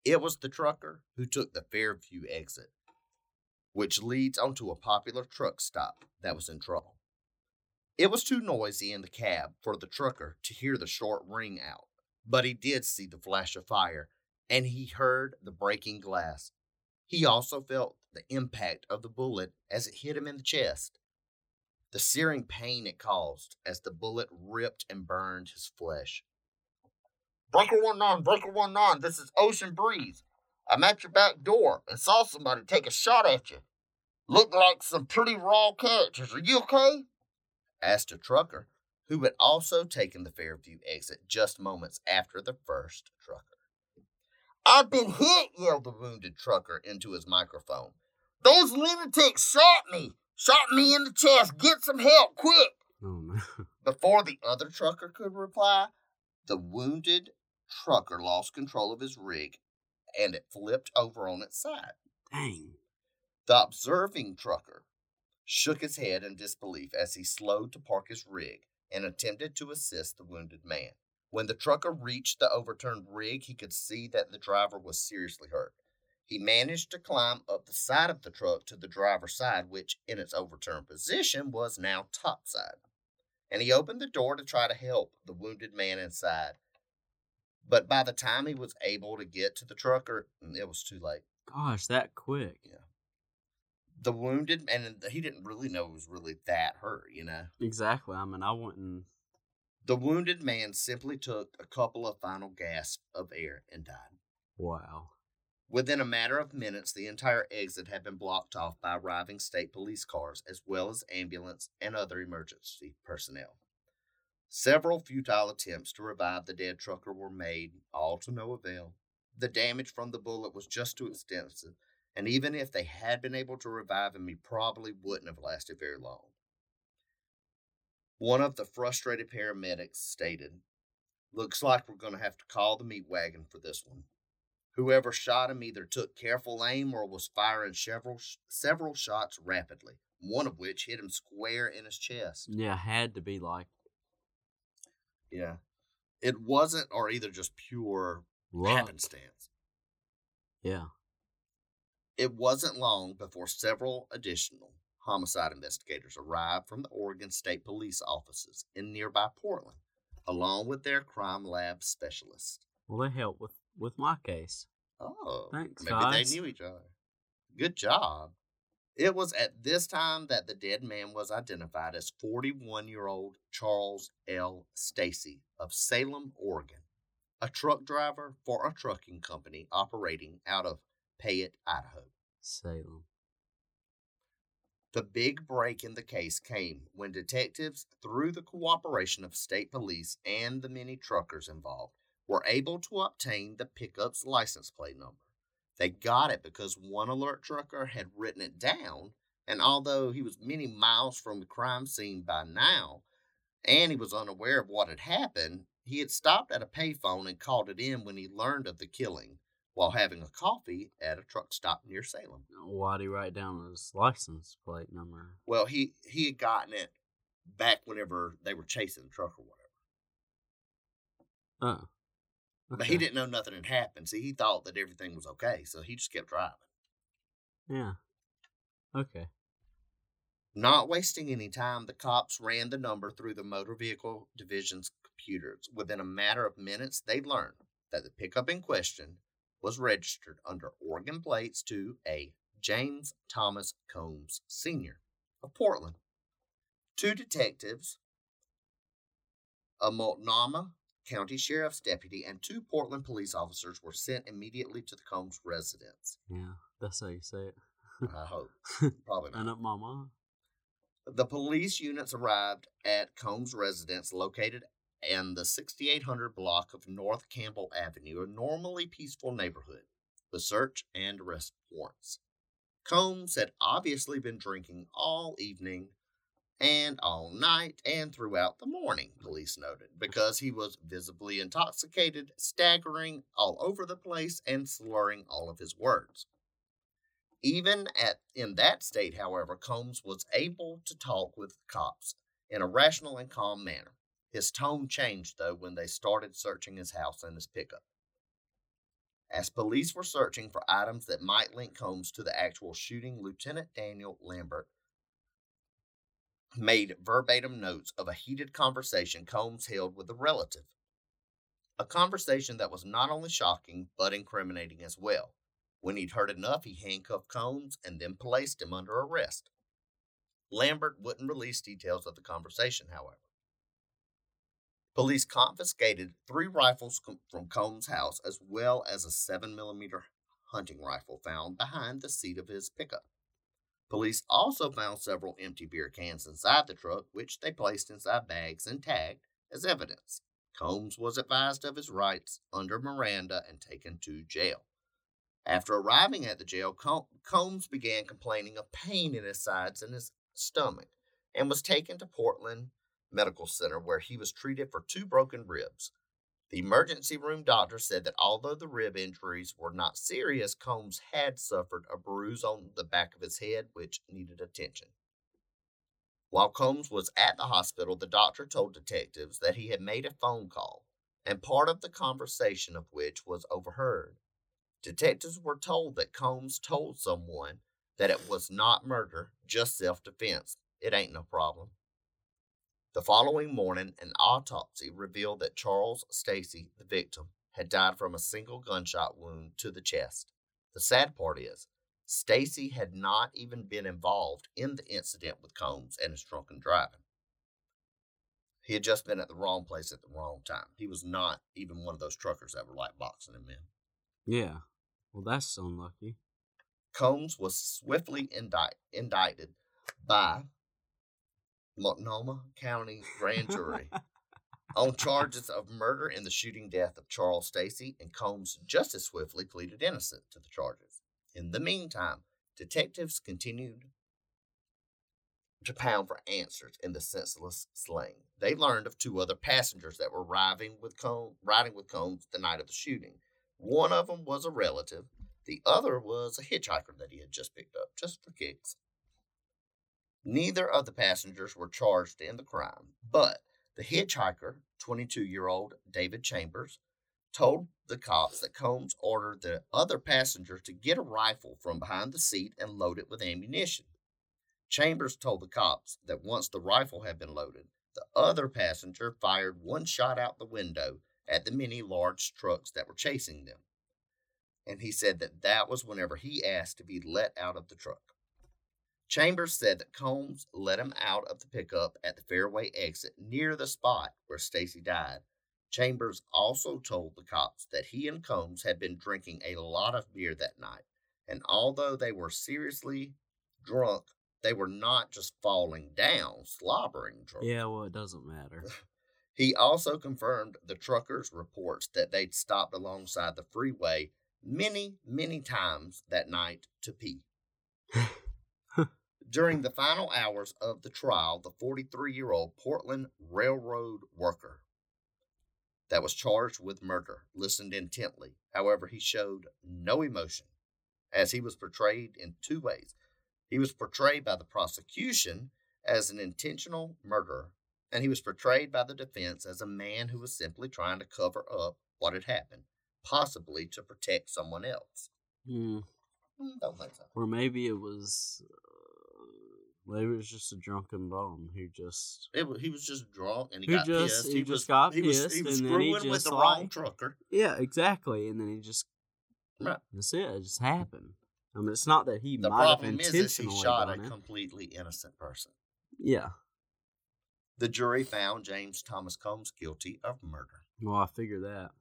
It was the trucker who took the Fairview exit, which leads onto a popular truck stop that was in trouble. It was too noisy in the cab for the trucker to hear the short ring out, but he did see the flash of fire and he heard the breaking glass. He also felt the impact of the bullet as it hit him in the chest the searing pain it caused as the bullet ripped and burned his flesh. Breaker 19, Breaker 1 9, this is Ocean Breeze. I'm at your back door and saw somebody take a shot at you. Looked like some pretty raw characters. Are you okay? asked a trucker who had also taken the Fairview exit just moments after the first trucker. I've been hit, yelled the wounded trucker into his microphone. Those lunatics shot me. Shot me in the chest. Get some help, quick. Oh no. Before the other trucker could reply, the wounded trucker lost control of his rig and it flipped over on its side. Dang. The observing trucker shook his head in disbelief as he slowed to park his rig and attempted to assist the wounded man. When the trucker reached the overturned rig, he could see that the driver was seriously hurt. He managed to climb up the side of the truck to the driver's side, which, in its overturned position, was now topside. And he opened the door to try to help the wounded man inside. But by the time he was able to get to the trucker, it was too late. Gosh, that quick. The wounded, and he didn't really know he was really that hurt, you know. Exactly. I mean, I wouldn't. The wounded man simply took a couple of final gasps of air and died. Wow. Within a matter of minutes, the entire exit had been blocked off by arriving state police cars, as well as ambulance and other emergency personnel. Several futile attempts to revive the dead trucker were made, all to no avail. The damage from the bullet was just too extensive, and even if they had been able to revive him, he probably wouldn't have lasted very long. One of the frustrated paramedics stated, Looks like we're going to have to call the meat wagon for this one. Whoever shot him either took careful aim or was firing several several shots rapidly, one of which hit him square in his chest. Yeah, had to be like Yeah. It wasn't or either just pure luck. happenstance. Yeah. It wasn't long before several additional homicide investigators arrived from the Oregon State Police offices in nearby Portland, along with their crime lab specialist. Well, they helped with with my case. Oh, Thanks, maybe guys. they knew each other. Good job. It was at this time that the dead man was identified as 41 year old Charles L. Stacy of Salem, Oregon, a truck driver for a trucking company operating out of Payette, Idaho. Salem. The big break in the case came when detectives, through the cooperation of state police and the many truckers involved, were able to obtain the pickup's license plate number. They got it because one alert trucker had written it down, and although he was many miles from the crime scene by now, and he was unaware of what had happened, he had stopped at a payphone and called it in when he learned of the killing while having a coffee at a truck stop near Salem. Why'd he write down his license plate number? Well, he he had gotten it back whenever they were chasing the truck or whatever. Oh. But he didn't know nothing had happened. See, he thought that everything was okay, so he just kept driving. Yeah. Okay. Not wasting any time, the cops ran the number through the motor vehicle division's computers. Within a matter of minutes, they learned that the pickup in question was registered under Oregon plates to a James Thomas Combs Sr. of Portland. Two detectives, a Multnomah County Sheriff's deputy, and two Portland police officers were sent immediately to the Combs residence. Yeah, that's how you say it. I hope. Probably not. And up Mama. The police units arrived at Combs' residence located in the 6800 block of North Campbell Avenue, a normally peaceful neighborhood, The search and arrest warrants. Combs had obviously been drinking all evening and all night and throughout the morning, police noted, because he was visibly intoxicated, staggering all over the place, and slurring all of his words. Even at in that state, however, Combs was able to talk with the cops in a rational and calm manner. His tone changed, though, when they started searching his house and his pickup. As police were searching for items that might link Combs to the actual shooting, Lieutenant Daniel Lambert made verbatim notes of a heated conversation Combs held with a relative. A conversation that was not only shocking, but incriminating as well. When he'd heard enough, he handcuffed Combs and then placed him under arrest. Lambert wouldn't release details of the conversation, however. Police confiscated three rifles from Combs' house as well as a 7mm hunting rifle found behind the seat of his pickup. Police also found several empty beer cans inside the truck, which they placed inside bags and tagged as evidence. Combs was advised of his rights under Miranda and taken to jail. After arriving at the jail, Combs began complaining of pain in his sides and his stomach and was taken to Portland Medical Center where he was treated for two broken ribs. The emergency room doctor said that although the rib injuries were not serious, Combs had suffered a bruise on the back of his head which needed attention. While Combs was at the hospital, the doctor told detectives that he had made a phone call, and part of the conversation of which was overheard. Detectives were told that Combs told someone that it was not murder, just self defense. It ain't no problem. The following morning, an autopsy revealed that Charles Stacy, the victim, had died from a single gunshot wound to the chest. The sad part is, Stacy had not even been involved in the incident with Combs and his drunken driving. He had just been at the wrong place at the wrong time. He was not even one of those truckers that were like boxing him in. Yeah. Well, that's unlucky. Combs was swiftly indict- indicted by Multnomah County Grand Jury on charges of murder in the shooting death of Charles Stacy, and Combs just as swiftly pleaded innocent to the charges. In the meantime, detectives continued to pound for answers in the senseless slaying. They learned of two other passengers that were riding with Combs, riding with Combs the night of the shooting. One of them was a relative. The other was a hitchhiker that he had just picked up, just for kicks. Neither of the passengers were charged in the crime, but the hitchhiker, 22 year old David Chambers, told the cops that Combs ordered the other passenger to get a rifle from behind the seat and load it with ammunition. Chambers told the cops that once the rifle had been loaded, the other passenger fired one shot out the window at the many large trucks that were chasing them. And he said that that was whenever he asked to be let out of the truck. Chambers said that Combs let him out of the pickup at the Fairview exit near the spot where Stacy died. Chambers also told the cops that he and Combs had been drinking a lot of beer that night, and although they were seriously drunk, they were not just falling down, slobbering drunk. Yeah, well, it doesn't matter. he also confirmed the truckers' reports that they'd stopped alongside the freeway many, many times that night to pee. During the final hours of the trial, the 43 year old Portland Railroad worker that was charged with murder listened intently. However, he showed no emotion, as he was portrayed in two ways. He was portrayed by the prosecution as an intentional murderer, and he was portrayed by the defense as a man who was simply trying to cover up what had happened, possibly to protect someone else. Mm. Don't think so. Or maybe it was. Maybe it was just a drunken bum who just. It, he was just drunk and he He got just- pissed. he just got he was, he was and then he screwing with just the wrong trucker. Yeah, exactly. And then he just. Right. That's it. It just happened. I mean, it's not that he The might have problem is, is he intentionally shot a it. completely innocent person. Yeah. The jury found James Thomas Combs guilty of murder. Well, I figure that.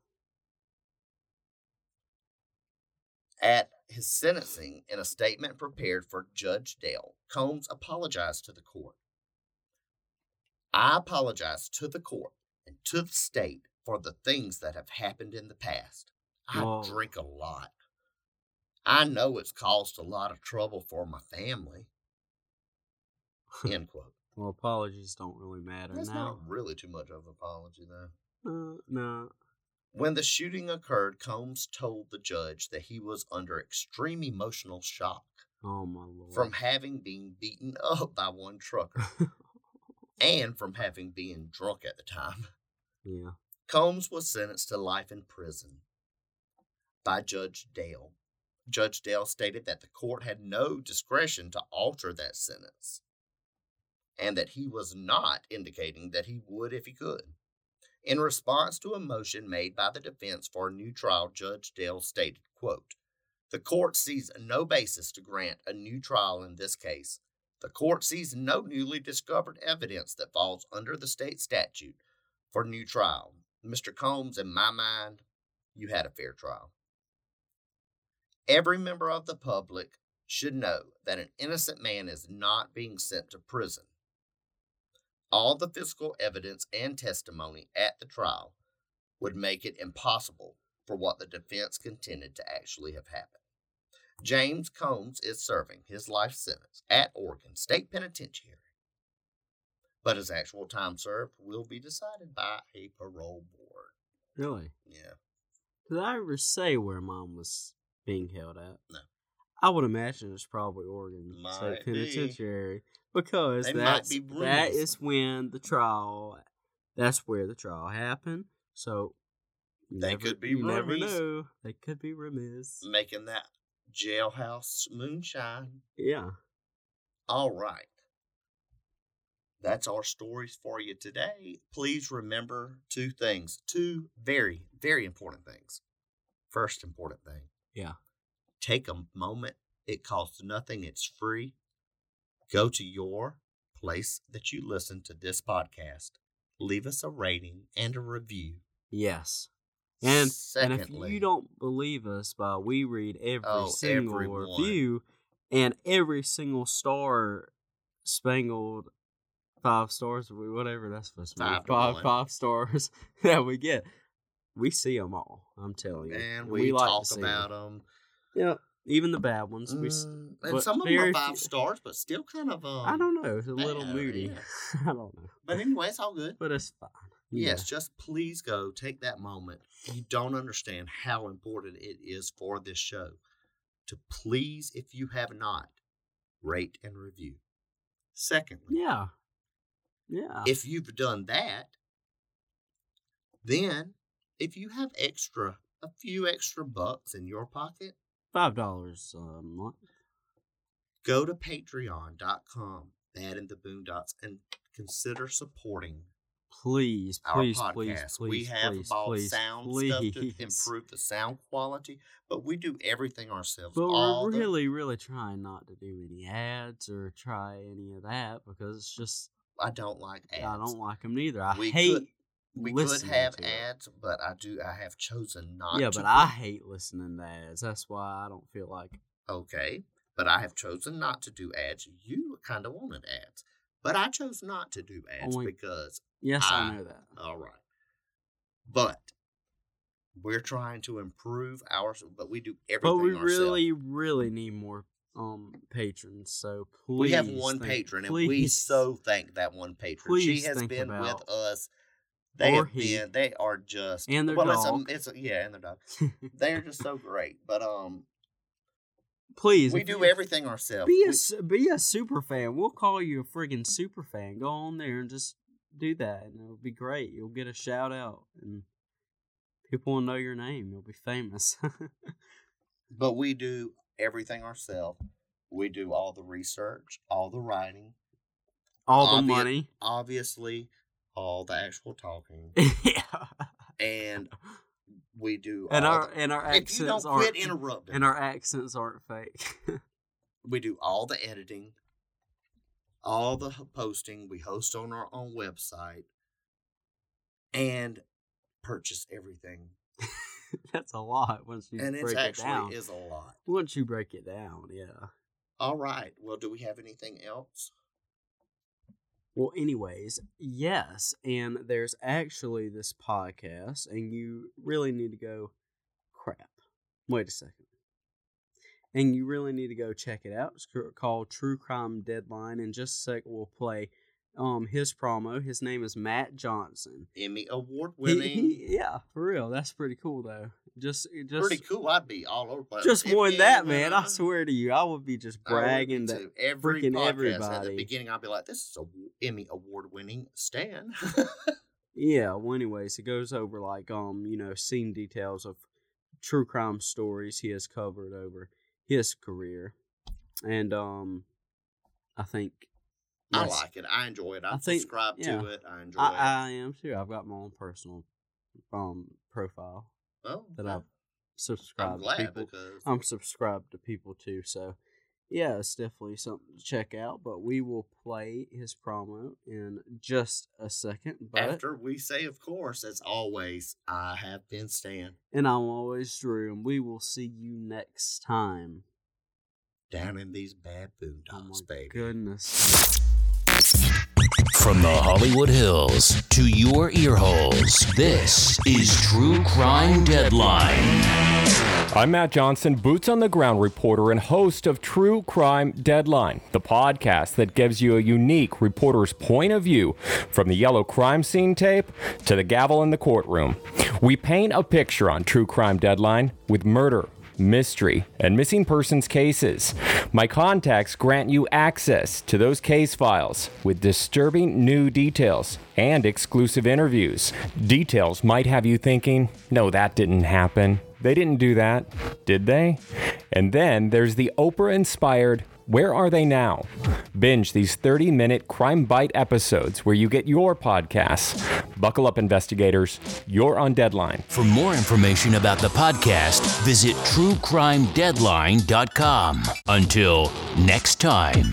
At his sentencing, in a statement prepared for Judge Dale, Combs apologized to the court. I apologize to the court and to the state for the things that have happened in the past. I Whoa. drink a lot. I know it's caused a lot of trouble for my family. End quote. Well, apologies don't really matter That's now. not really too much of an apology, though. Uh, no. When the shooting occurred, Combs told the judge that he was under extreme emotional shock Oh my lord. from having been beaten up by one trucker and from having been drunk at the time. yeah. Combs was sentenced to life in prison by Judge Dale. Judge Dale stated that the court had no discretion to alter that sentence and that he was not indicating that he would if he could. In response to a motion made by the defense for a new trial, Judge Dale stated, quote, The court sees no basis to grant a new trial in this case. The court sees no newly discovered evidence that falls under the state statute for new trial. Mr. Combs, in my mind, you had a fair trial. Every member of the public should know that an innocent man is not being sent to prison. All the physical evidence and testimony at the trial would make it impossible for what the defense contended to actually have happened. James Combs is serving his life sentence at Oregon State Penitentiary, but his actual time served will be decided by a parole board. Really? Yeah. Did I ever say where mom was being held at? No. I would imagine it's probably Oregon Might State be. Because They that's that when the trial. That's where the trial happened. So They never, could be you never know. They could be remiss. Making that jailhouse moonshine. Yeah. All right. That's our stories for you today. Please remember two things, two very, very important things. First important thing Yeah. take a moment. It costs nothing, it's free. Go to your place that you listen to this podcast. Leave us a rating and a review. Yes. And Secondly, and if you don't believe us, by we read every Oh, single everyone. review and every single star spangled five stars, or whatever that's supposed to be, Five five stars that we get, we see them all. I'm telling you, and we, like to talk about 'em. them. Yeah, even the bad ones. Mm, but and some of them are five stars, but still kind of. Um, I don't know. It's a little moody. yeah. I don't know, But anyway, it's all good. but it's fine. Yeah. Yes, just please go take that moment. You don't understand how important it is for this show to please, if you have not, rate and review. Secondly, Yeah. Yeah. if you've done that, then if you have extra, a few extra bucks in your pocket, Five dollars a month. go to patreon.com, Bad in the Boondocks, and consider supporting Please, our please, podcast. please, please, we have please, bought please, sound please. stuff to improve the sound quality, but we do everything ourselves. But All we're the- really, really trying not to do any ads or try any of that because it's just I don't like ads. I don't like them neither. I We hate. could- We could have to it. ads, but I do. I have chosen not. Yeah, but I put- hate listening to ads. That's why I don't feel like. Okay, but I have chosen not to do ads. You kind of wanted ads, but I chose not to do ads Only- because Yes, I- I know that. all right. But we're trying to improve ours, but we do everything. But we ourselves. really, really need more um patrons. So please, we have one patron, and we so thank that one patron. she has been with us. They or have he. been. They are just And their well, dog. It's a, it's a, yeah, and their dog. They're just so great. But um, please, we do everything ourselves. Be a We- be a super fan. We'll call you a friggin' super fan. Go on there and just do that, and it'll be great. You'll get a shout out, and people will know your name. You'll be famous. but we do everything ourselves. We do all the research, all the writing, All the Obvi- money. obviously, all the actual talking, yeah. and we do. And all our the- and our if you don't accents quit aren't interrupting, and our accents aren't fake. we do all the editing, all the posting. We host on our own website, and purchase everything. That's a lot once you and break it actually down. is a lot. Once you break it down, yeah. All right. Well, do we have anything else? Well, anyways, yes, and there's actually this podcast, and you really need to go. Crap. Wait a second. And you really need to go check it out. It's called True Crime Deadline. In just a second, we'll play um his promo. His name is Matt Johnson. Emmy award winning. yeah, for real. That's pretty cool, though. Just, just, Pretty cool. I'd be all over. place. just won that, man. I swear to you, I would be just I would be bragging to every freaking podcast at the beginning, I'd be like, "This is a Emmy award winning Stan." Yeah, well anyways, it goes over like um, you know, scene details of true crime stories he has covered over his career. And um I think I yes, like it. I enjoy it. I, I think- subscribe yeah. to it. I enjoy I, it. I am too. I've got my own personal um profile that I- I've subscribed I'm to people. because I'm subscribed to people too, so yeah, it's definitely something to check out. But we will play his promo in just a second. But after we say, of course, as always, I have been Stan and I'm always Drew, and we will see you next time. down in these bad Oh boondocks, my baby. goodness. From the Hollywood Hills to your ear holes, this is True Crime Deadline. I'm Matt Johnson, boots on the ground reporter and host of True Crime Deadline, the podcast that gives you a unique reporter's point of view from the yellow crime scene tape to the gavel in the courtroom. We paint a picture on True Crime Deadline with murder, mystery, and missing persons cases. My contacts grant you access to those case files with disturbing new details and exclusive interviews. Details might have you thinking, no, that didn't happen. They didn't do that, did they? And then there's the Oprah inspired Where Are They Now? Binge these 30 minute Crime Bite episodes where you get your podcasts. Buckle up, investigators. You're on deadline. For more information about the podcast, visit truecrimedeadline.com. Until next time.